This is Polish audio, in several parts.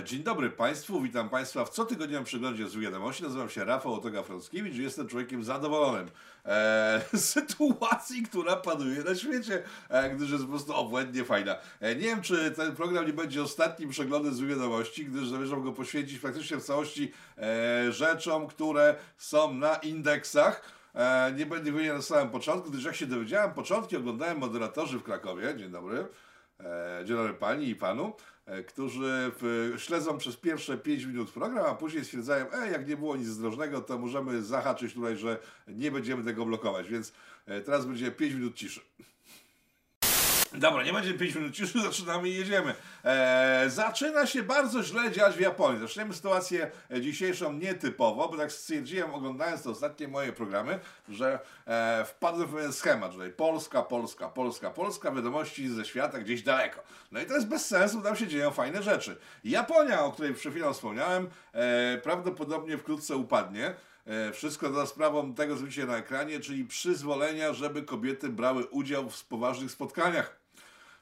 E, Dzień dobry Państwu, witam Państwa w cotygodniowym przeglądzie z wiadomości. Nazywam się Rafał Otoga-Frąckiewicz i jestem człowiekiem zadowolonym e, sytuacji, która panuje na świecie, e, gdyż jest po prostu obłędnie fajna. E, nie wiem, czy ten program nie będzie ostatnim przeglądem z wiadomości, gdyż zamierzam go poświęcić praktycznie w całości e, rzeczom, które są na indeksach. E, nie będę wymieniał na samym początku, gdyż jak się dowiedziałem, początki oglądałem moderatorzy w Krakowie. Dzień dobry. E, Dzień dobry pani i panu, którzy w, śledzą przez pierwsze 5 minut program, a później stwierdzają, e, jak nie było nic zdrożnego, to możemy zahaczyć tutaj, że nie będziemy tego blokować, więc e, teraz będzie 5 minut ciszy. Dobra, nie będzie 5 minut ciszy, zaczynamy i jedziemy. E, zaczyna się bardzo źle dziać w Japonii. Zaczniemy sytuację e, dzisiejszą nietypowo, bo tak stwierdziłem, oglądając te ostatnie moje programy, że e, wpadłem w pewien schemat, że Polska, Polska, Polska, Polska, wiadomości ze świata gdzieś daleko. No i to jest bez sensu, tam się dzieją fajne rzeczy. Japonia, o której przed chwilą wspomniałem, e, prawdopodobnie wkrótce upadnie. Wszystko za sprawą tego, co widzicie na ekranie, czyli przyzwolenia, żeby kobiety brały udział w poważnych spotkaniach.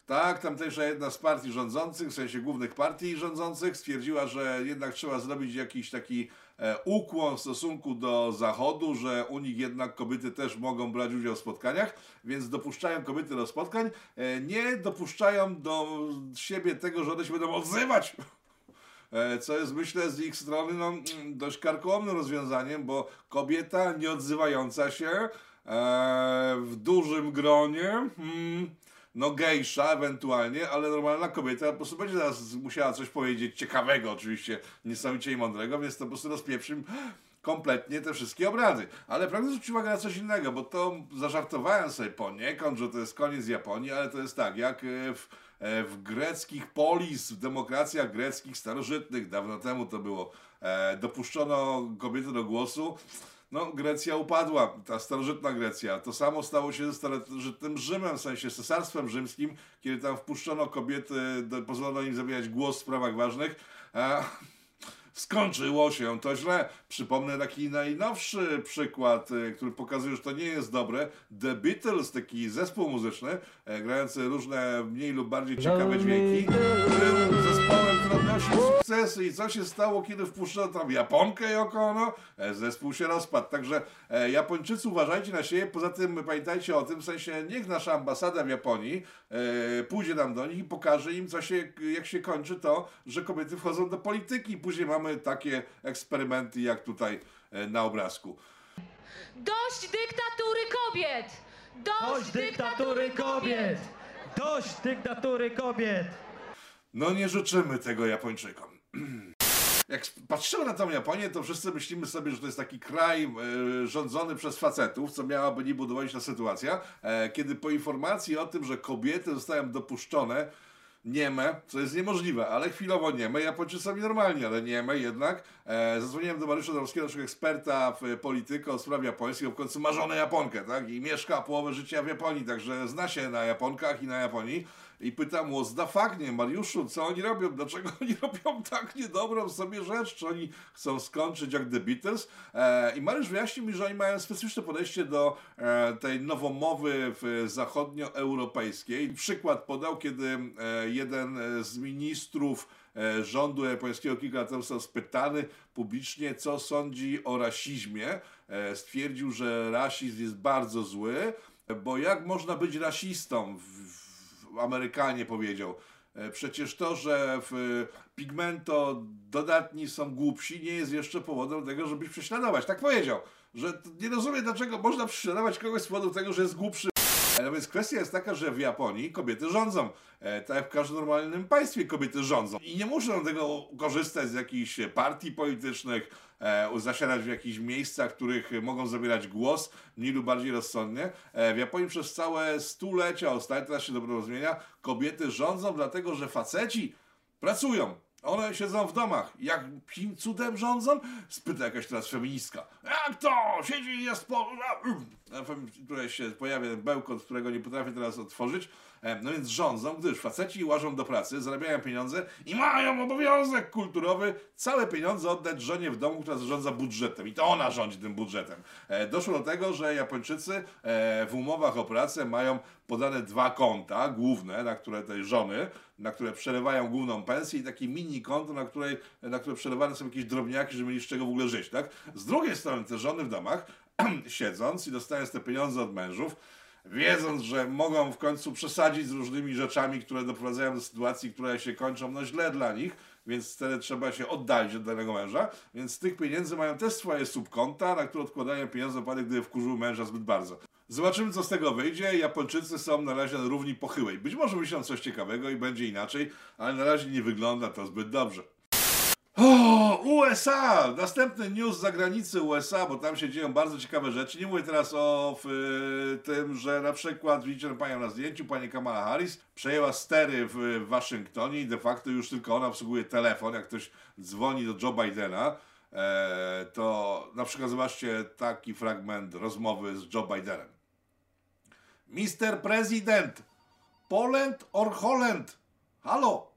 Tak, tamtejsza jedna z partii rządzących, w sensie głównych partii rządzących, stwierdziła, że jednak trzeba zrobić jakiś taki e, ukłon w stosunku do Zachodu, że u nich jednak kobiety też mogą brać udział w spotkaniach, więc dopuszczają kobiety do spotkań, e, nie dopuszczają do siebie tego, że one się będą odzywać E, co jest myślę z ich strony no, dość karkołomnym rozwiązaniem, bo kobieta nie odzywająca się e, w dużym gronie, hmm, no gejsza ewentualnie, ale normalna kobieta po prostu będzie zaraz musiała coś powiedzieć ciekawego oczywiście, niesamowicie i mądrego, więc to po prostu rozpieprzy im kompletnie te wszystkie obrady. Ale pragnę zwrócić uwagę na coś innego, bo to zażartowałem sobie poniekąd, że to jest koniec Japonii, ale to jest tak, jak e, w, e, w greckich polis, w demokracjach greckich starożytnych, dawno temu to było, e, dopuszczono kobiety do głosu, no, Grecja upadła, ta starożytna Grecja. To samo stało się ze starożytnym Rzymem, w sensie cesarstwem rzymskim, kiedy tam wpuszczono kobiety, pozwolono im zabierać głos w sprawach ważnych. E, skończyło się to źle. Przypomnę taki najnowszy przykład, e, który pokazuje, że to nie jest dobre. The Beatles, taki zespół muzyczny, e, grający różne mniej lub bardziej ciekawe dźwięki, był zespołem, sukcesy. I co się stało, kiedy wpuszczono tam Japonkę Yoko Ono? E, Zespół się rozpadł. Także e, Japończycy uważajcie na siebie. Poza tym pamiętajcie o tym, w sensie niech nasza ambasada w Japonii e, pójdzie tam do nich i pokaże im, co się, jak się kończy to, że kobiety wchodzą do polityki. Później mamy takie eksperymenty, jak tutaj e, na obrazku. Dość dyktatury kobiet! Dość, Dość dyktatury kobiet! Dość dyktatury kobiet! No nie życzymy tego Japończykom. Jak patrzymy na tą Japonię, to wszyscy myślimy sobie, że to jest taki kraj e, rządzony przez facetów, co miałaby nie budować ta sytuacja, e, kiedy po informacji o tym, że kobiety zostają dopuszczone, nieme, co jest niemożliwe, ale chwilowo nieme, Japończycy są normalni, ale nieme jednak. E, zadzwoniłem do Mariusza Dąbrowskiego, naszego eksperta w politykę o sprawie japońskiej, w końcu ma żonę Japonkę, tak? I mieszka połowę życia w Japonii, także zna się na Japonkach i na Japonii. I pytam mu, zda faknie, Mariuszu, co oni robią? Dlaczego oni robią tak niedobrą sobie rzecz? Czy oni chcą skończyć jak The Beatles? E, I Mariusz wyjaśnił mi, że oni mają specyficzne podejście do e, tej nowomowy w zachodnioeuropejskiej. Przykład podał, kiedy e, jeden e, z ministrów e, rządu japońskiego kilka lat temu został spytany publicznie, co sądzi o rasizmie. E, Stwierdził, że rasizm jest bardzo zły, bo jak można być rasistą? Amerykanie powiedział. Przecież to, że w pigmento dodatni są głupsi, nie jest jeszcze powodem tego, żeby ich prześladować. Tak powiedział, że nie rozumie, dlaczego można prześladować kogoś z powodu tego, że jest głupszy. No więc kwestia jest taka, że w Japonii kobiety rządzą. E, tak jak w każdym normalnym państwie kobiety rządzą. I nie muszą tego korzystać z jakichś partii politycznych, e, zasiadać w jakichś miejscach, w których mogą zabierać głos, mniej lub bardziej rozsądnie. W Japonii przez całe stulecia, ostatnio teraz się dobro zmienia, kobiety rządzą dlatego, że faceci pracują. One siedzą w domach. Jakim cudem rządzą? Spyta jakaś teraz feministka. Jak to? Siedzi i jest po... Fem- Tutaj się pojawia bełkot, którego nie potrafię teraz otworzyć. E, No więc rządzą, gdyż faceci łażą do pracy, zarabiają pieniądze i mają obowiązek kulturowy całe pieniądze oddać żonie w domu, która zarządza budżetem. I to ona rządzi tym budżetem. E, Doszło do tego, że Japończycy e, w umowach o pracę mają podane dwa konta główne, na które tej żony na które przerywają główną pensję i takie mini konto, na, której, na które przerywane są jakieś drobniaki, żeby mieli z czego w ogóle żyć, tak? Z drugiej strony te żony w domach, siedząc i dostając te pieniądze od mężów, wiedząc, że mogą w końcu przesadzić z różnymi rzeczami, które doprowadzają do sytuacji, które się kończą no źle dla nich, więc wtedy trzeba się oddalić od danego męża, więc z tych pieniędzy mają też swoje subkonta, na które odkładają pieniądze wtedy, gdy wkurzył męża zbyt bardzo. Zobaczymy, co z tego wyjdzie. Japończycy są na razie na równi pochyłej. Być może myślą coś ciekawego i będzie inaczej, ale na razie nie wygląda to zbyt dobrze. O, USA! Następny news z zagranicy USA, bo tam się dzieją bardzo ciekawe rzeczy. Nie mówię teraz o w, tym, że na przykład widzicie panią na zdjęciu, pani Kamala Harris przejęła stery w, w Waszyngtonie i de facto już tylko ona obsługuje telefon. Jak ktoś dzwoni do Joe Bidena, e, to na przykład zobaczcie taki fragment rozmowy z Joe Bidenem. Mr. President, Poland or Holland? Halo?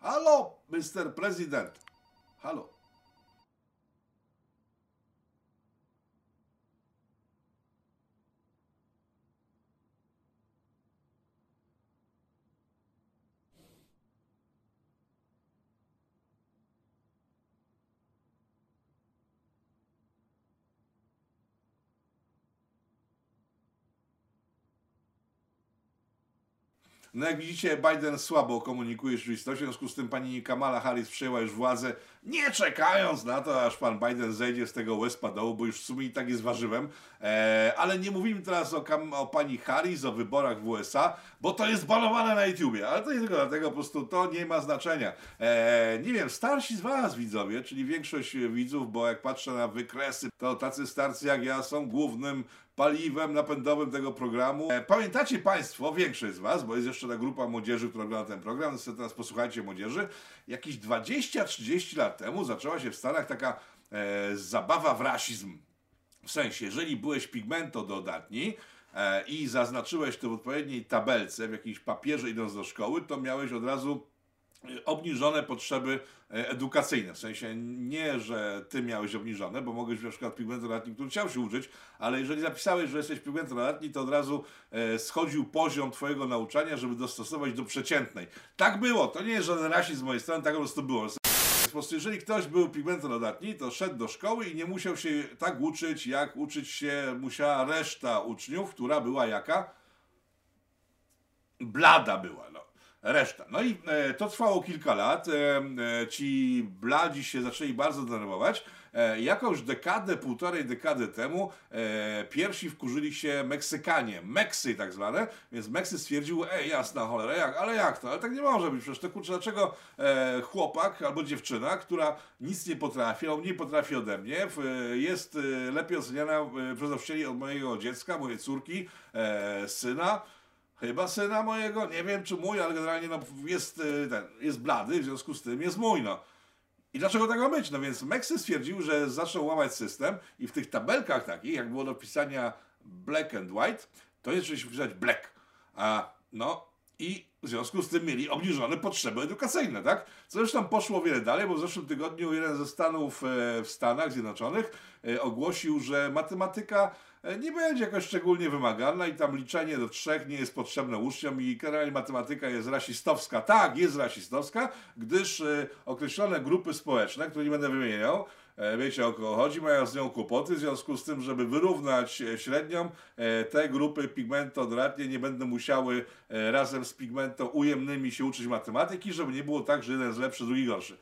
Halo, Mr. President. Halo. No jak widzicie, Biden słabo komunikuje rzeczywistość, w związku z tym pani Kamala Harris przejęła już władzę, nie czekając na to, aż pan Biden zejdzie z tego łezpa dołu, bo już w sumie i tak jest warzywem. E, ale nie mówimy teraz o, o, pani Harris, o wyborach w USA, bo to jest banowane na YouTubie, ale to nie tylko dlatego, po prostu to nie ma znaczenia. E, nie wiem, starsi z was widzowie, czyli większość widzów, bo jak patrzę na wykresy, to tacy starcy jak ja są głównym paliwem napędowym tego programu. E, pamiętacie Państwo, większość z Was, bo jest jeszcze ta grupa młodzieży, która ogląda ten program, teraz posłuchajcie młodzieży, jakieś 20-30 lat temu zaczęła się w Stanach taka e, zabawa w rasizm. W sensie, jeżeli byłeś pigmento dodatni, e, i zaznaczyłeś to w odpowiedniej tabelce, w jakimś papierze idąc do szkoły, to miałeś od razu obniżone potrzeby e, edukacyjne. W sensie nie, że ty miałeś obniżone, bo mogłeś na przykład pigmentolatni, który chciał się uczyć, ale jeżeli zapisałeś, że jesteś pigmentolatni, to od razu e, schodził poziom twojego nauczania, żeby dostosować do przeciętnej. Tak było, to nie jest żaden rasizm z mojej strony, tak po prostu było. Po prostu jeżeli ktoś był pigmentolatni, to szedł do szkoły i nie musiał się tak uczyć, jak uczyć się musiała reszta uczniów, która była jaka? Blada była, no reszta. No i e, to trwało kilka lat. E, e, ci bladzi się zaczęli bardzo denerwować. E, jakąś dekadę, półtorej dekady temu e, pierwsi wkurzyli się Meksykanie, Meksy tak zwane, więc Meksy stwierdził, ej jasna cholera, jak, ale jak to? Ale tak nie może być, przecież to kurczę, dlaczego e, chłopak albo dziewczyna, która nic nie potrafi, albo nie potrafi ode mnie, jest lepiej oceniana przez nauczycieli od mojego dziecka, mojej córki, syna, Chyba syna mojego, nie wiem czy mój, ale generalnie no, jest, y, ten, jest blady, w związku z tym jest mój. No. I dlaczego tak ma być? No więc Meksy stwierdził, że zaczął łamać system i w tych tabelkach takich, jak było do pisania black and white, to jest, się pisać black. A no i w związku z tym mieli obniżone potrzeby edukacyjne, tak? Co zresztą poszło wiele dalej, bo w zeszłym tygodniu jeden ze Stanów e, w Stanach Zjednoczonych e, ogłosił, że matematyka nie będzie jakoś szczególnie wymagana i tam liczenie do trzech nie jest potrzebne uczniom i generalnie matematyka jest rasistowska. Tak, jest rasistowska, gdyż określone grupy społeczne, które nie będę wymieniał, E, wiecie o kogo chodzi, mają z nią kłopoty, w związku z tym, żeby wyrównać e, średnią, e, te grupy pigmentodratnie nie będą musiały razem z pigmento ujemnymi się uczyć matematyki, żeby nie było tak, że jeden jest lepszy, drugi gorszy.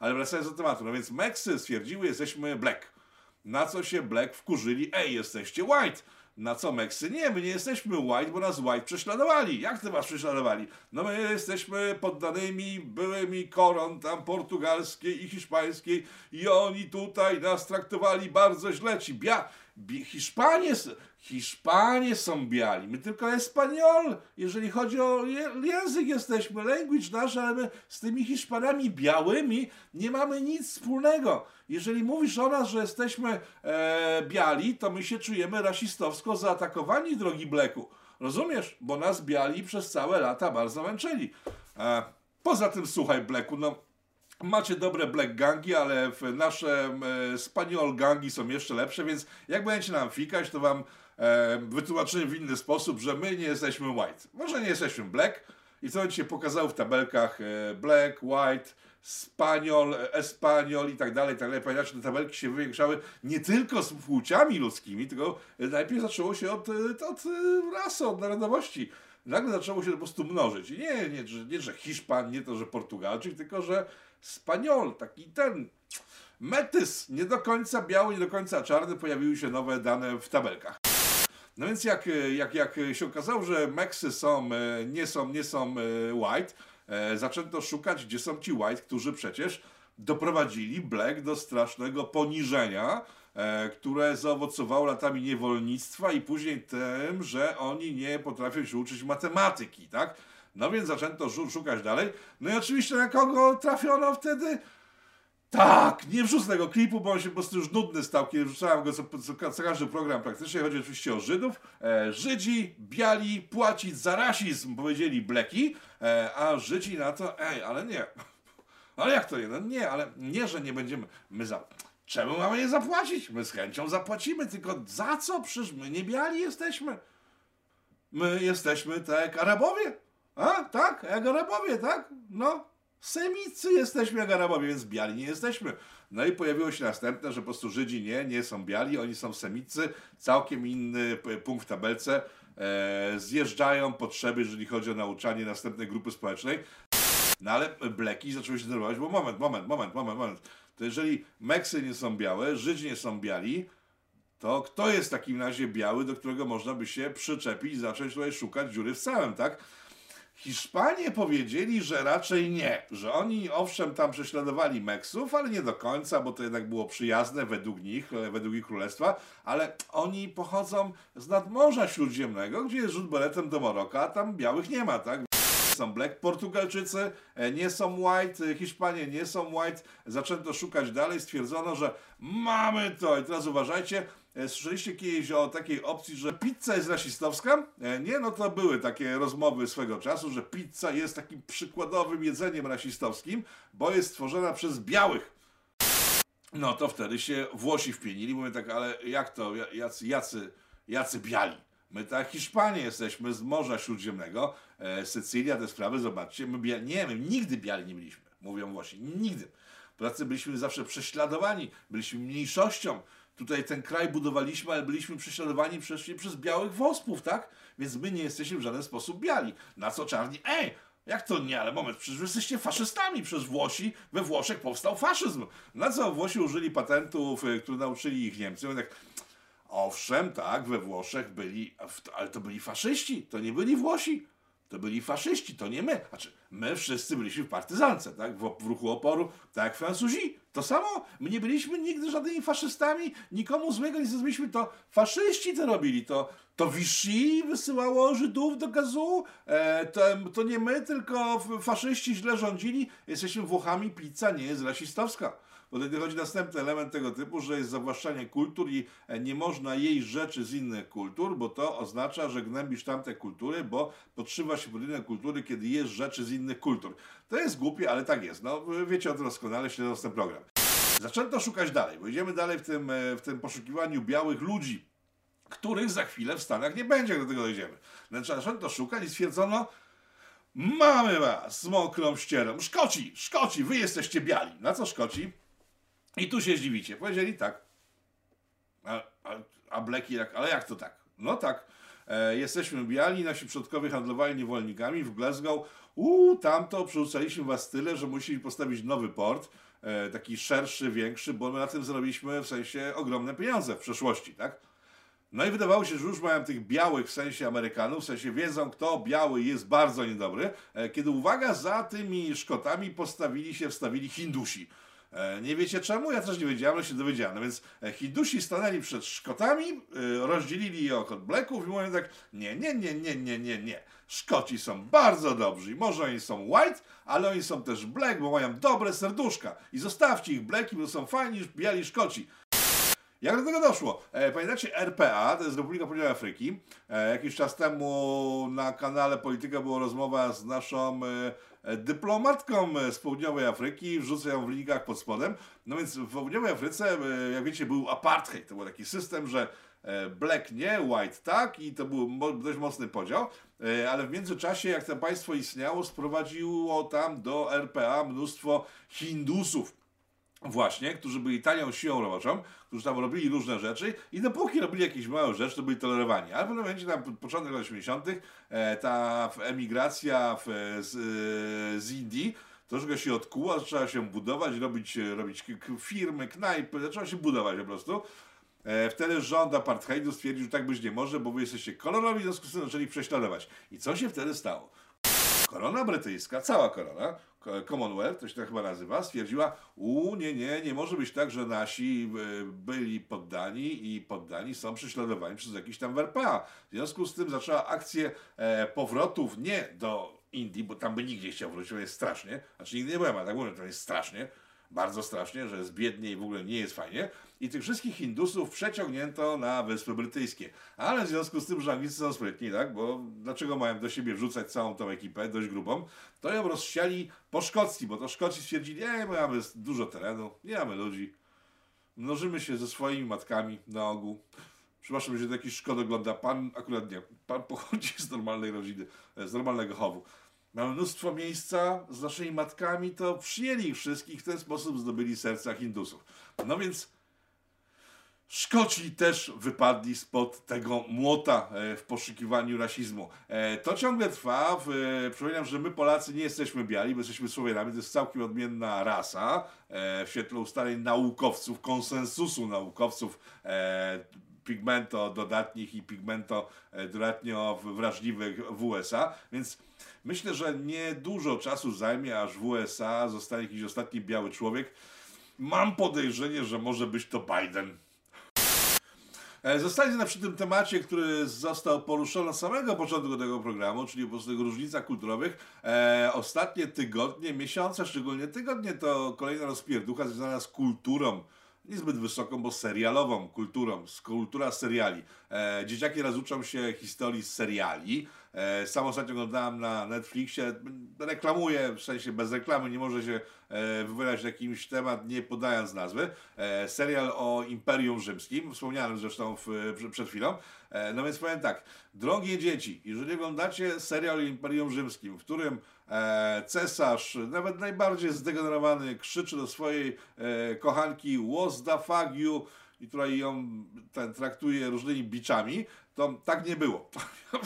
Ale wracając do tematu, no więc Meksy stwierdziły, jesteśmy black. Na co się black wkurzyli, ej, jesteście white. Na co Meksy? Nie, my nie jesteśmy white, bo nas white prześladowali. Jak to was prześladowali? No my jesteśmy poddanymi byłymi koron tam portugalskiej i hiszpańskiej i oni tutaj nas traktowali bardzo źle. Ci bia... Hiszpanie, Hiszpanie są biali, my tylko Espanol, jeżeli chodzi o język jesteśmy, language nasz, ale my z tymi Hiszpanami białymi nie mamy nic wspólnego. Jeżeli mówisz o nas, że jesteśmy e, biali, to my się czujemy rasistowsko zaatakowani, drogi Bleku. Rozumiesz? Bo nas biali przez całe lata bardzo męczyli. E, poza tym, słuchaj, Bleku, no Macie dobre black gangi, ale nasze e, spaniol gangi są jeszcze lepsze, więc jak będziecie nam fikać, to wam wytłumaczymy w inny sposób, że my nie jesteśmy white. Może nie jesteśmy black, I co on się pokazał w tabelkach e, Black, White, Spaniol, e, Espaniol i tak dalej, i tak dalej. Pamiętacie, te tabelki się wywiększały nie tylko z płciami ludzkimi, tylko najpierw zaczęło się od, od rasy, od narodowości. Nagle zaczęło się po prostu mnożyć. I nie, nie, że, nie, że Hiszpan, nie to, że Portugalczyk, tylko, że Spaniol, taki ten metys, nie do końca biały, nie do końca czarny, pojawiły się nowe dane w tabelkach. No więc jak, jak, jak się okazało, że Meksy są, e, nie są, nie są e, white, e, zaczęto szukać, gdzie są ci white, którzy przecież doprowadzili black do strasznego poniżenia, które zaowocowało latami niewolnictwa i później tym, że oni nie potrafią się uczyć matematyki, tak? No więc zaczęto szu- szukać dalej. No i oczywiście na kogo trafiono wtedy? Tak, nie wrzucę tego klipu, bo on się po prostu już nudny stał, kiedy wrzucałem go co, co, co każdy program praktycznie. Chodzi oczywiście o Żydów. E, Żydzi, biali, płacić za rasizm, powiedzieli bleki, e, a Żydzi na to, ej, ale nie. Ale jak to nie? No nie, ale nie, że nie będziemy. My za. Czemu mamy je zapłacić? My z chęcią zapłacimy, tylko za co? Przecież my nie biali jesteśmy. My jesteśmy tak jak Arabowie. A, tak, jak Arabowie, tak? No, Semicy jesteśmy jak Arabowie, więc biali nie jesteśmy. No i pojawiło się następne, że po prostu Żydzi nie, nie są biali, oni są Semicy, całkiem inny punkt w tabelce. E, zjeżdżają potrzeby, jeżeli chodzi o nauczanie następnej grupy społecznej. No ale bleki zaczęły się denerwować, bo moment, moment, moment, moment, moment. To jeżeli Meksy nie są białe, Żydzi nie są biali, to kto jest w takim razie biały, do którego można by się przyczepić i zacząć tutaj szukać dziury w całym, tak? Hiszpanie powiedzieli, że raczej nie, że oni owszem tam prześladowali Meksów, ale nie do końca, bo to jednak było przyjazne według nich, e, według ich królestwa, ale oni pochodzą z nadmorza śródziemnego, gdzie jest rzut beretem do Maroka, a tam białych nie ma, tak? Są black, Portugalczycy e, nie są white, e, Hiszpanie nie są white. Zaczęto szukać dalej, stwierdzono, że mamy to. I teraz uważajcie, e, słyszeliście kiedyś o takiej opcji, że pizza jest rasistowska? Nie, no to były takie rozmowy swego czasu, że pizza jest takim przykładowym jedzeniem rasistowskim, bo jest stworzona przez białych. No to wtedy się Włosi wpienili, mówię tak, ale jak to, jacy, jacy, jacy biali? My tak Hiszpanie jesteśmy z Morza Śródziemnego, e, Sycylia, te sprawy, zobaczcie, my nie, my nigdy biali nie byliśmy, mówią Włosi, nigdy. Polacy byliśmy zawsze prześladowani, byliśmy mniejszością. Tutaj ten kraj budowaliśmy, ale byliśmy prześladowani przez, przez białych wospów, tak? Więc my nie jesteśmy w żaden sposób biali. Na co czarni, ej, jak to nie, ale moment, przecież wy jesteście faszystami, przez Włosi, we Włoszech powstał faszyzm. Na co Włosi użyli patentów, y, które nauczyli ich Niemcy. Mówię tak, owszem, tak, we Włoszech byli, ale to byli faszyści, to nie byli Włosi. To byli faszyści, to nie my. Znaczy, my wszyscy byliśmy w partyzance, tak? W, w ruchu oporu, tak jak Francuzi. To samo. My nie byliśmy nigdy żadnymi faszystami, nikomu złego nie zrobiliśmy. To faszyści to robili. To, to Vichy wysyłało Żydów do gazu. E, to, to nie my, tylko faszyści źle rządzili. Jesteśmy Włochami, pizza nie jest rasistowska. Bo wtedy chodzi następny element tego typu, że jest zawłaszczanie kultur i e, nie można jeść rzeczy z innych kultur, bo to oznacza, że gnębisz tamte kultury, bo podszywa się pod inne kultury, kiedy jesz rzeczy z innych kultur. To jest głupie, ale tak jest. No, wiecie o tym doskonale, śledząc ten program. Zaczęto szukać dalej, bo idziemy dalej w tym, e, w tym poszukiwaniu białych ludzi, których za chwilę w Stanach nie będzie, jak do tego dojdziemy. Więc zaczęto szukać i stwierdzono, mamy was z mokrą ścierą. Szkoci, Szkoci, wy jesteście biali. Na co Szkoci? I tu się zdziwicie. Powiedzieli tak. A, a, a Bleki jak, ale jak to tak? No tak. E, jesteśmy biali, nasi przodkowie handlowali niewolnikami w Glasgow. Uuu, tamto przerzucaliśmy was tyle, że musieli postawić nowy port, e, taki szerszy, większy, bo my na tym zrobiliśmy w sensie ogromne pieniądze w przeszłości, tak? No i wydawało się, że już mają tych białych w sensie Amerykanów, w sensie wiedzą, kto biały jest bardzo niedobry, e, kiedy uwaga, za tymi Szkotami postawili się, wstawili Hindusi. E, Nie wiecie czemu? Ja też nie wiedziałem, ale się dowiedziałem. No więc e, Hindusi stanęli przed Szkotami, e, rozdzielili je od Blacków i mówią tak, nie, nie, nie, nie, nie, nie, nie. Szkoci są bardzo dobrzy może oni są white, ale oni są też black, bo mają dobre serduszka. I zostawcie ich blacki, bo są fajni, biali Szkoci. Jak do tego doszło? Pamiętacie RPA, to jest Republika Południowej Afryki. Jakiś czas temu na kanale Polityka była rozmowa z naszą dyplomatką z południowej Afryki, wrzucę ją w linkach pod spodem. No więc w południowej Afryce, e, jak wiecie, był apartheid. To był taki system, że e, black nie, white tak i to był dość mocny podział. E, Ale w międzyczasie, jak to państwo istniało, sprowadziło tam do RPA mnóstwo Hindusów. Właśnie, którzy byli tanią siłą roboczą, którzy tam robili różne rzeczy i dopóki robili jakieś małe rzeczy, to byli tolerowani. Ale w pewnym momencie, tam początek lat 80., e, ta emigracja w, z, e, z Indii troszkę się odkuła, zaczęła się budować, robić, robić firmy, knajpy, zaczęła się budować po prostu. E, Wtedy rząd apartheidu stwierdził, że tak być nie może, bo wy jesteście kolorowi, w związku z tym zaczęli prześladować. I co się wtedy stało? Korona brytyjska, cała korona, Ko- Commonwealth, to się tak chyba nazywa, stwierdziła, u nie, nie, nie może być tak, że nasi e, byli poddani i poddani są prześladowani przez jakiś tam RPA. W związku z tym zaczęła akcję e, powrotów nie do Indii, bo tam by nikt nie chciał wrócić, to jest strasznie, znaczy nigdy nie byłem, ale tak mówię, to jest strasznie, bardzo strasznie, że jest biednie i w ogóle nie jest fajnie. I tych wszystkich Hindusów przeciągnięto na Wyspy Brytyjskie. Ale w związku z tym, że Anglicy są sprytni, tak? Bo dlaczego mają do siebie wrzucać całą tą ekipę, dość grubą, to ją rozsiali po Szkocji, bo to Szkoci stwierdzili, nie, my mamy dużo terenu, nie mamy ludzi. Mnożymy się ze swoimi matkami na ogół. Przepraszam, że taki szkod ogląda. Pan akurat nie. Pan pochodzi z normalnej rodziny, e, z normalnego chowu. Mamy mnóstwo miejsca z naszymi matkami, to przyjęli ich wszystkich, w ten sposób zdobyli serca Hindusów. No więc Szkoci też wypadli spod tego młota e, w poszukiwaniu rasizmu. E, To ciągle trwa. E, Przypominam, że my Polacy nie jesteśmy biali, bo jesteśmy Słowianami. To jest całkiem odmienna rasa. W świetle ustaleń naukowców, konsensusu naukowców, pigmento dodatnich i pigmento dodatnio wrażliwych w USA. Więc myślę, że nie dużo czasu zajmie, aż w USA zostanie jakiś ostatni biały człowiek. Mam podejrzenie, że może być to Biden. E, Zostańmy przy tym temacie, który został poruszony na samego początku tego programu, czyli po prostu różnicach kulturowych. E, ostatnie tygodnie, miesiące, szczególnie tygodnie, to kolejna rozpierducha związana z kulturą. Niezbyt wysoką, bo serialową kulturą, kultura seriali. E, dzieciaki raz uczą się historii seriali. E, sam ostatnio oglądałem na Netflixie, reklamuję, w sensie bez reklamy, nie może się e, wypowiadać na jakiś temat, nie podając nazwy. E, serial o Imperium Rzymskim, wspomniałem zresztą w, pr- przed chwilą. No więc powiem tak, drogie dzieci, jeżeli oglądacie serial o Imperium Rzymskim, w którym cesarz, nawet najbardziej zdegenerowany, krzyczy do swojej kochanki "What's the fuck you?" I która ją ten, traktuje różnymi biczami, to tak nie było.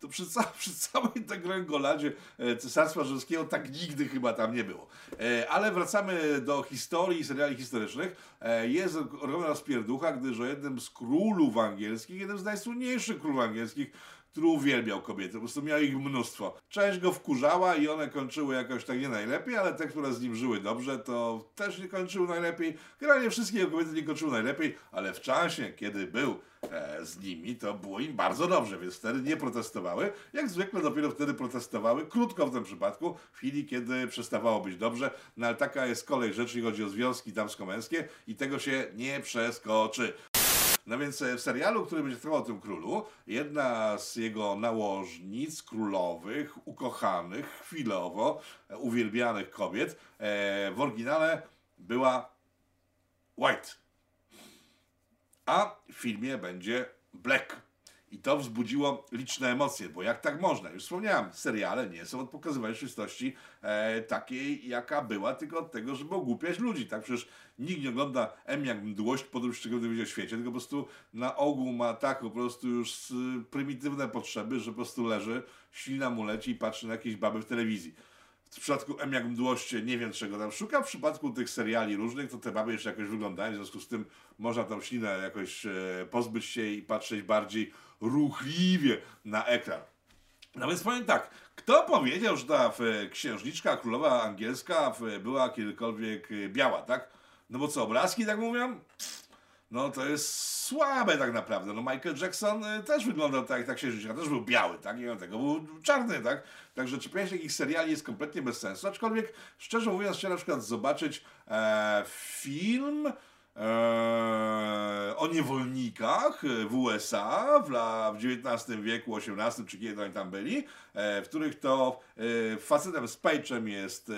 To przy, ca przy całej tej gręgoladzie e, Cesarstwa Rzymskiego tak nigdy chyba tam nie było. E, Ale wracamy do historii, seriali historycznych. E, Jest ogromna rozpierducha, gdyż o jednym z królów angielskich, jednym z najsłynniejszych królów angielskich, który uwielbiał kobiety, po prostu miał ich mnóstwo. Część go wkurzała i one kończyły jakoś tak nie najlepiej, ale te, które z nim żyły dobrze, to też nie kończyły najlepiej. Generalnie wszystkie jego kobiety nie kończyły najlepiej, ale w czasie, kiedy był e, z nimi, to było im bardzo dobrze, więc wtedy nie protestowały. Jak zwykle dopiero wtedy protestowały, krótko w tym przypadku, w chwili, kiedy przestawało być dobrze. No ale taka jest kolej rzeczy, jeśli chodzi o związki damsko-męskie i tego się nie przeskoczy. No więc e, w serialu, który będzie trwał o tym królu, jedna z jego nałożnic królowych, ukochanych, chwilowo, e, uwielbianych kobiet, e, w oryginale była White. A w filmie będzie Black. I to wzbudziło liczne emocje, bo jak tak można? Już wspomniałem, seriale nie są od pokazywania rzeczywistości e, takiej, jaka była, tylko od tego, żeby ogłupiać ludzi. Tak przecież nikt nie ogląda M jak mdłość podróż szczególnie w świecie, tylko po prostu na ogół ma tak po prostu już y, prymitywne potrzeby, że po prostu leży, ślina mu leci i patrzy na jakieś baby w telewizji. W przypadku M jak mdłość nie wiem czego tam szuka, w przypadku tych seriali różnych to te baby jeszcze jakoś wyglądają, w związku z tym można tą ślinę jakoś e, pozbyć się i patrzeć bardziej ruchliwie na ekran. No więc powiem tak, kto powiedział, że ta e, księżniczka królowa angielska e, była kiedykolwiek biała, tak? No bo co, obrazki tak mówią? No to jest słabe tak naprawdę. No Michael Jackson y, też wyglądał tak jak ta księżniczka, też był biały, tak? I on tego był czarny, tak? Także czepianie się takich seriali jest kompletnie bez sensu. Aczkolwiek, szczerze mówiąc, chciałem na przykład zobaczyć e, film e, o niewolnikach e, w USA w, la, w XIX wieku, XVIII czy kiedy oni tam byli, e, w których to e, facetem z pejczem jest e,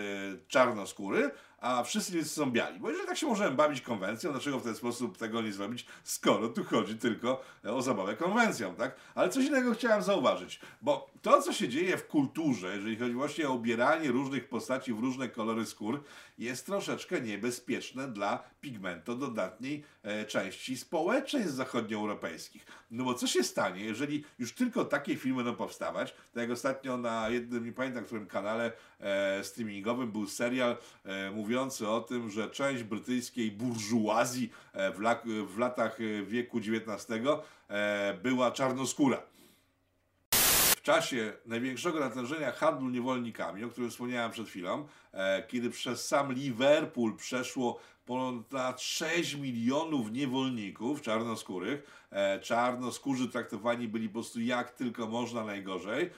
czarnoskóry, a wszyscy są biali. Bo jeżeli tak się możemy bawić konwencją, dlaczego w ten sposób tego nie zrobić, skoro tu chodzi tylko o zabawę konwencją, tak? Ale coś innego chciałem zauważyć, bo to, co się dzieje w kulturze, jeżeli chodzi właśnie o ubieranie różnych postaci w różne kolory skór, jest troszeczkę niebezpieczne dla pigmentododatniej e, części społeczeństw zachodnioeuropejskich. No bo co się stanie, jeżeli już tylko takie filmy będą powstawać, tak jak ostatnio na jednym, nie pamiętam którym kanale e, streamingowym był serial e, mówiący o tym, że część brytyjskiej burżuazji e, w, lak, w latach e, wieku XIX e, była czarnoskóra. W czasie największego natężenia handlu niewolnikami, o którym wspomniałem przed chwilą, kiedy przez sam Liverpool przeszło ponad 6 milionów niewolników czarnoskórych, czarnoskórzy traktowani byli po prostu jak tylko można najgorzej,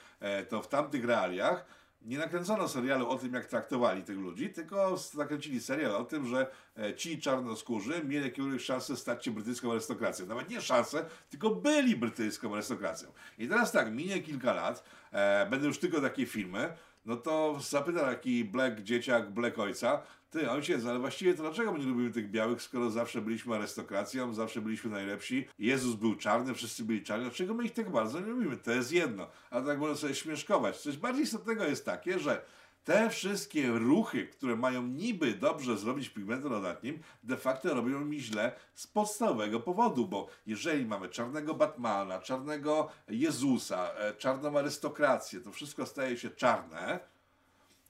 to w tamtych realiach nie nakręcono serialu o tym, jak traktowali tych ludzi, tylko nakręcili serial o tym, że e, ci czarnoskórzy mieli jakąś szansę stać się brytyjską arystokracją. Nawet nie szansę, tylko byli brytyjską arystokracją. I teraz tak, minie kilka lat, e, będą już tylko takie filmy, no to zapyta taki black dzieciak, black ojca, ty ojciec, ale właściwie to dlaczego my nie lubimy tych białych, skoro zawsze byliśmy arystokracją, zawsze byliśmy najlepsi, Jezus był czarny, wszyscy byli czarni, dlaczego my ich tak bardzo nie lubimy? To jest jedno, a tak można sobie śmieszkować. Coś bardziej istotnego jest takie, że te wszystkie ruchy, które mają niby dobrze zrobić pigmentem dodatnim, de facto robią mi źle z podstawowego powodu, bo jeżeli mamy czarnego Batmana, czarnego Jezusa, e, czarną arystokrację, to wszystko staje się czarne,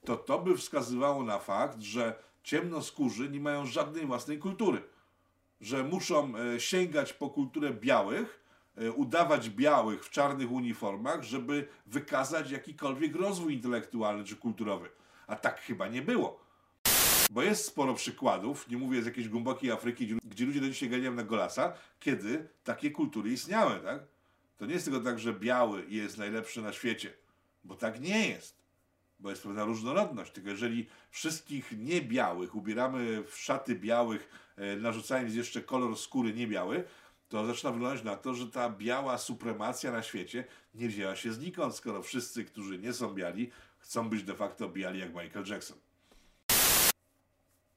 to to by wskazywało na fakt, że ciemnoskórzy nie mają żadnej własnej kultury. Że muszą e, sięgać po kulturę białych, udawać białych w czarnych uniformach, żeby wykazać jakikolwiek rozwój intelektualny czy kulturowy. A tak chyba nie było. Bo jest sporo przykładów, nie mówię z jakiejś głębokiej Afryki, gdzie- gdzie ludzie do dzisiaj ganiają na golasa, kiedy takie kultury istniały, tak? To nie jest tylko tak, że biały jest najlepszy na świecie, bo tak nie jest bo jest pewna różnorodność. Tylko jeżeli wszystkich niebiałych ubieramy w szaty białych, e, narzucając jeszcze kolor skóry niebiały, to zaczyna wyglądać na to, że ta biała supremacja na świecie nie wzięła się znikąd, skoro wszyscy, którzy nie są biali, chcą być de facto biali jak Michael Jackson.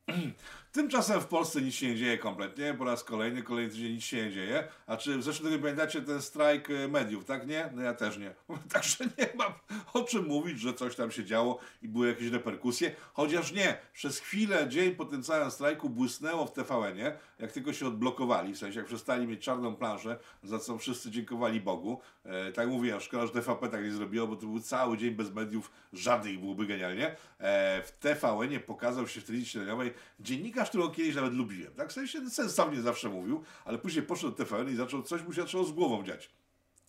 Tymczasem w Polsce nic się nie dzieje kompletnie, po raz kolejny, kolejny tydzień nic się nie dzieje. A czy w zeszłym tygodniu pamiętacie ten strajk e, mediów, tak nie? No ja też nie. Także nie mam o czym mówić, że coś tam się działo i były jakieś reperkusje. Chociaż nie, przez chwilę, dzień po tym całym strajku błysnęło w TVN-ie, jak tylko się odblokowali, w sensie jak przestali mieć czarną planszę, za co wszyscy dziękowali Bogu. E, tak mówiłem, szkoda, że TVP tak nie zrobiło, bo to był cały dzień bez mediów, żadnych byłoby genialnie. E, w TVN-ie pokazał się w telewizji śniadaniowej dziennikarz, którego kiedyś nawet lubiłem. Tak w sensie sensownie zawsze mówił, ale później poszedł do TVN i zaczął, coś mu się zaczęło z głową dziać.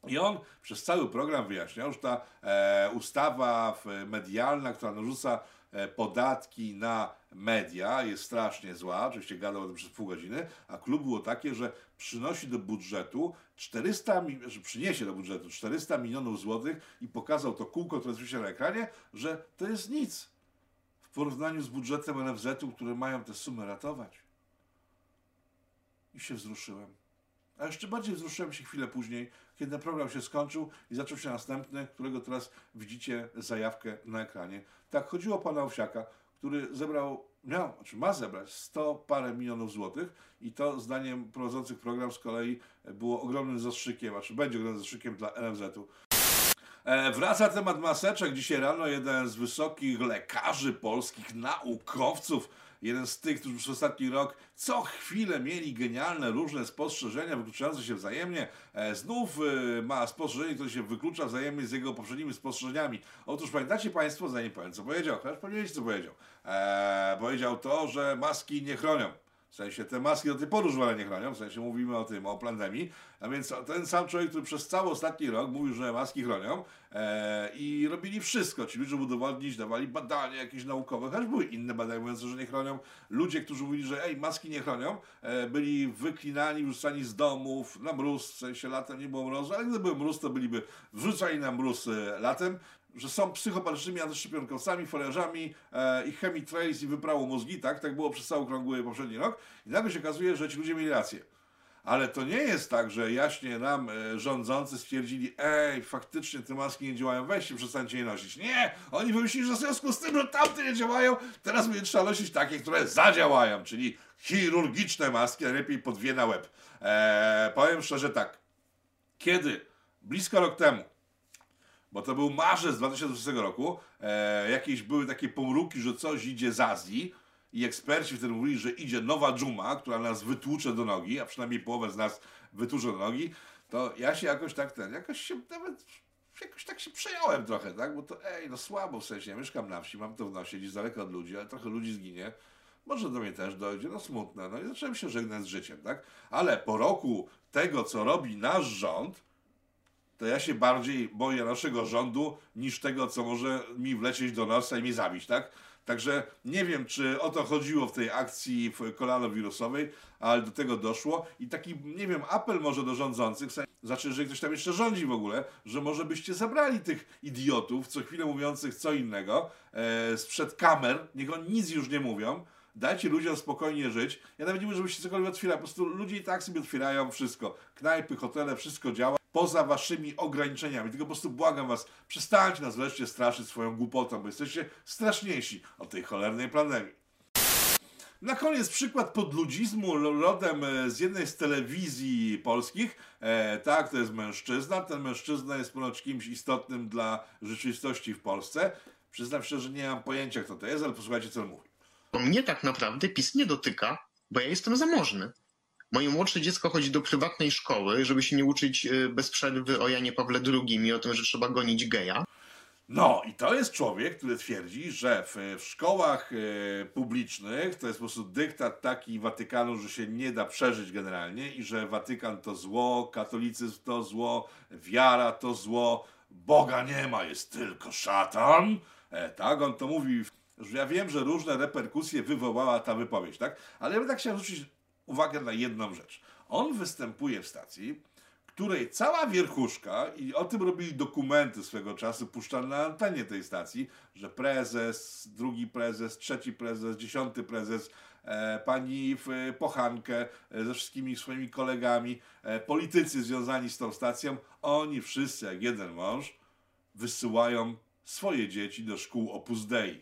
I on przez cały program wyjaśniał, że ta e, ustawa medialna, która narzuca e, podatki na media jest strasznie zła, oczywiście gadał o tym przez pół godziny, a klub było takie, że przynosi do budżetu 400, mi- że przyniesie do budżetu 400 milionów złotych i pokazał to kółko, które słyszy na ekranie, że to jest nic w porównaniu z budżetem NFZ-u, które mają te sumy ratować. I się wzruszyłem. A jeszcze bardziej wzruszyłem się chwilę później, kiedy program się skończył i zaczął się następny, którego teraz widzicie zajawkę na ekranie. Tak, chodziło o pana Owsiaka, który zebrał, miał, znaczy ma zebrać 100 parę milionów złotych i to zdaniem prowadzących program z kolei było ogromnym zastrzykiem, znaczy będzie ogromnym zastrzykiem dla NFZ-u. E, wraca temat maseczek. Dzisiaj rano jeden z wysokich lekarzy polskich, naukowców, jeden z tych, którzy przez ostatni rok co chwilę mieli genialne różne spostrzeżenia wykluczające się wzajemnie, e, znów e, ma spostrzeżenie, które się wyklucza wzajemnie z jego poprzednimi spostrzeżeniami. Otóż pamiętacie Państwo, zanim powiem co powiedział, chociaż wiecie co powiedział. E, powiedział to, że maski nie chronią. W sensie te maski do tej pory używane nie chronią, w sensie mówimy o tym, o pandemii, a więc ten sam człowiek, który przez cały ostatni rok mówił, że maski chronią e, i robili wszystko, ci ludzie udowodnić, dawali badania jakieś naukowe, chociaż były inne badania mówiące, że nie chronią. Ludzie, którzy mówili, że ej, maski nie chronią, e, byli wyklinani, wrzucani z domów na mróz, w sensie latem nie było mrozu, ale gdyby był mróz, to byliby wrzucani na mróz e, latem że są psychopatycznymi antyszczepionkowcami, foliarzami e, i chemitrace i wyprało mózgi, tak? Tak było przez cały okrągły poprzedni rok. I nagle się okazuje, że ci ludzie mieli rację. Ale to nie jest tak, że jaśnie nam e, rządzący stwierdzili, ej, faktycznie te maski nie działają, weźcie, przestańcie je nosić. Nie! Oni wymyślili, że w związku z tym, że tamte nie działają, teraz będzie trzeba nosić takie, które zadziałają, czyli chirurgiczne maski, najlepiej po dwie na łeb. Eee, powiem szczerze tak, kiedy blisko rok temu bo to był marzec 2020 roku, e, jakieś były takie pomruki, że coś idzie z Azji i eksperci wtedy mówili, że idzie nowa dżuma, która nas wytłucze do nogi, a przynajmniej połowę z nas wytłucze do nogi, to ja się jakoś tak ten, jakoś się nawet jakoś tak się przejąłem trochę, tak? Bo to ej, no słabo w sensie, ja mieszkam na wsi, mam to w nosie, gdzieś daleko od ludzi, ale trochę ludzi zginie. Może do mnie też dojdzie, no smutne. No i zacząłem się żegnać z życiem, tak? Ale po roku tego, co robi nasz rząd, to ja się bardziej boję naszego rządu niż tego, co może mi wlecieć do nosa i mnie zabić, tak? Także nie wiem, czy o to chodziło w tej akcji kolanowirusowej, ale do tego doszło i taki, nie wiem, apel może do rządzących, znaczy, że ktoś tam jeszcze rządzi w ogóle, że może byście zabrali tych idiotów, co chwilę mówiących co innego, e, sprzed kamer, niech oni nic już nie mówią, Dajcie ludziom spokojnie żyć. Ja nawet nie mówię, żebyście cokolwiek otwierali. Po prostu ludzie i tak sobie otwierają wszystko. Knajpy, hotele, wszystko działa poza waszymi ograniczeniami. Tylko po prostu błagam was, przestańcie nas wreszcie straszyć swoją głupotą, bo jesteście straszniejsi od tej cholernej pandemii. Na koniec przykład podludzizmu rodem e, z jednej z telewizji polskich. E, tak, to jest mężczyzna. Ten mężczyzna jest ponoć kimś istotnym dla rzeczywistości w Polsce. Przyznam szczerze, że nie mam pojęcia, kto to jest, ale posłuchajcie, co on mówi. Mnie tak naprawdę PiS nie dotyka, bo ja jestem zamożny. Moje młodsze dziecko chodzi do prywatnej szkoły, żeby się nie uczyć e, bez przerwy o Janie Pawle II i o tym, że trzeba gonić geja. No i to jest człowiek, który twierdzi, że w, w szkołach e, publicznych to jest po prostu dyktat taki Watykanu, że się nie da przeżyć generalnie i że Watykan to zło, katolicyzm to zło, wiara to zło, Boga nie ma, jest tylko szatan. E, tak, on to mówi. Ja wiem, że różne reperkusje wywołała ta wypowiedź, tak? Ale ja bym tak chciał zwrócić uwagę na jedną rzecz. On występuje w stacji, której cała wierchuszka, i o tym robili dokumenty swego czasu puszczane na antenie tej stacji, że prezes, drugi prezes, trzeci prezes, dziesiąty prezes, e, pani w Pochankę e, ze wszystkimi swoimi kolegami, e, politycy związani z tą stacją, oni wszyscy jak jeden mąż wysyłają swoje dzieci do szkół Opus Dei.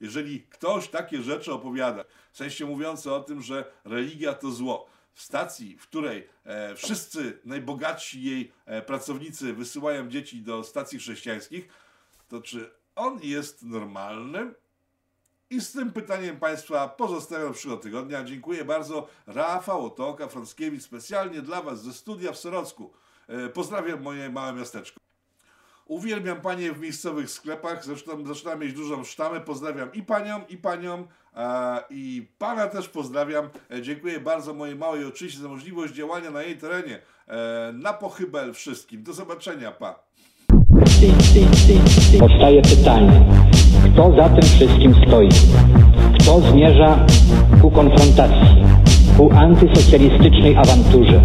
Jeżeli ktoś takie rzeczy opowiada, sensie mówiące o tym, że religia to zło, w stacji, w której e, wszyscy najbogatsi jej e, pracownicy wysyłają dzieci do stacji chrześcijańskich, to czy on jest normalnym? I z tym pytaniem Państwa pozostawiam przyszłego tygodnia. Dziękuję bardzo. Rafał Otoka, Frąckiewicz, specjalnie dla Was ze studia w Sorocku. E, pozdrawiam moje małe miasteczko. Uwielbiam panie w miejscowych sklepach, zresztą zaczynam mieć dużą sztamę. Pozdrawiam i panią, i panią, e, i pana też pozdrawiam. E, dziękuję bardzo mojej małej oczywiście za możliwość działania na jej terenie. E, na pochybel wszystkim. Do zobaczenia, pa. Powstaje pytanie, kto za tym wszystkim stoi? Kto zmierza ku konfrontacji, ku antysocjalistycznej awanturze?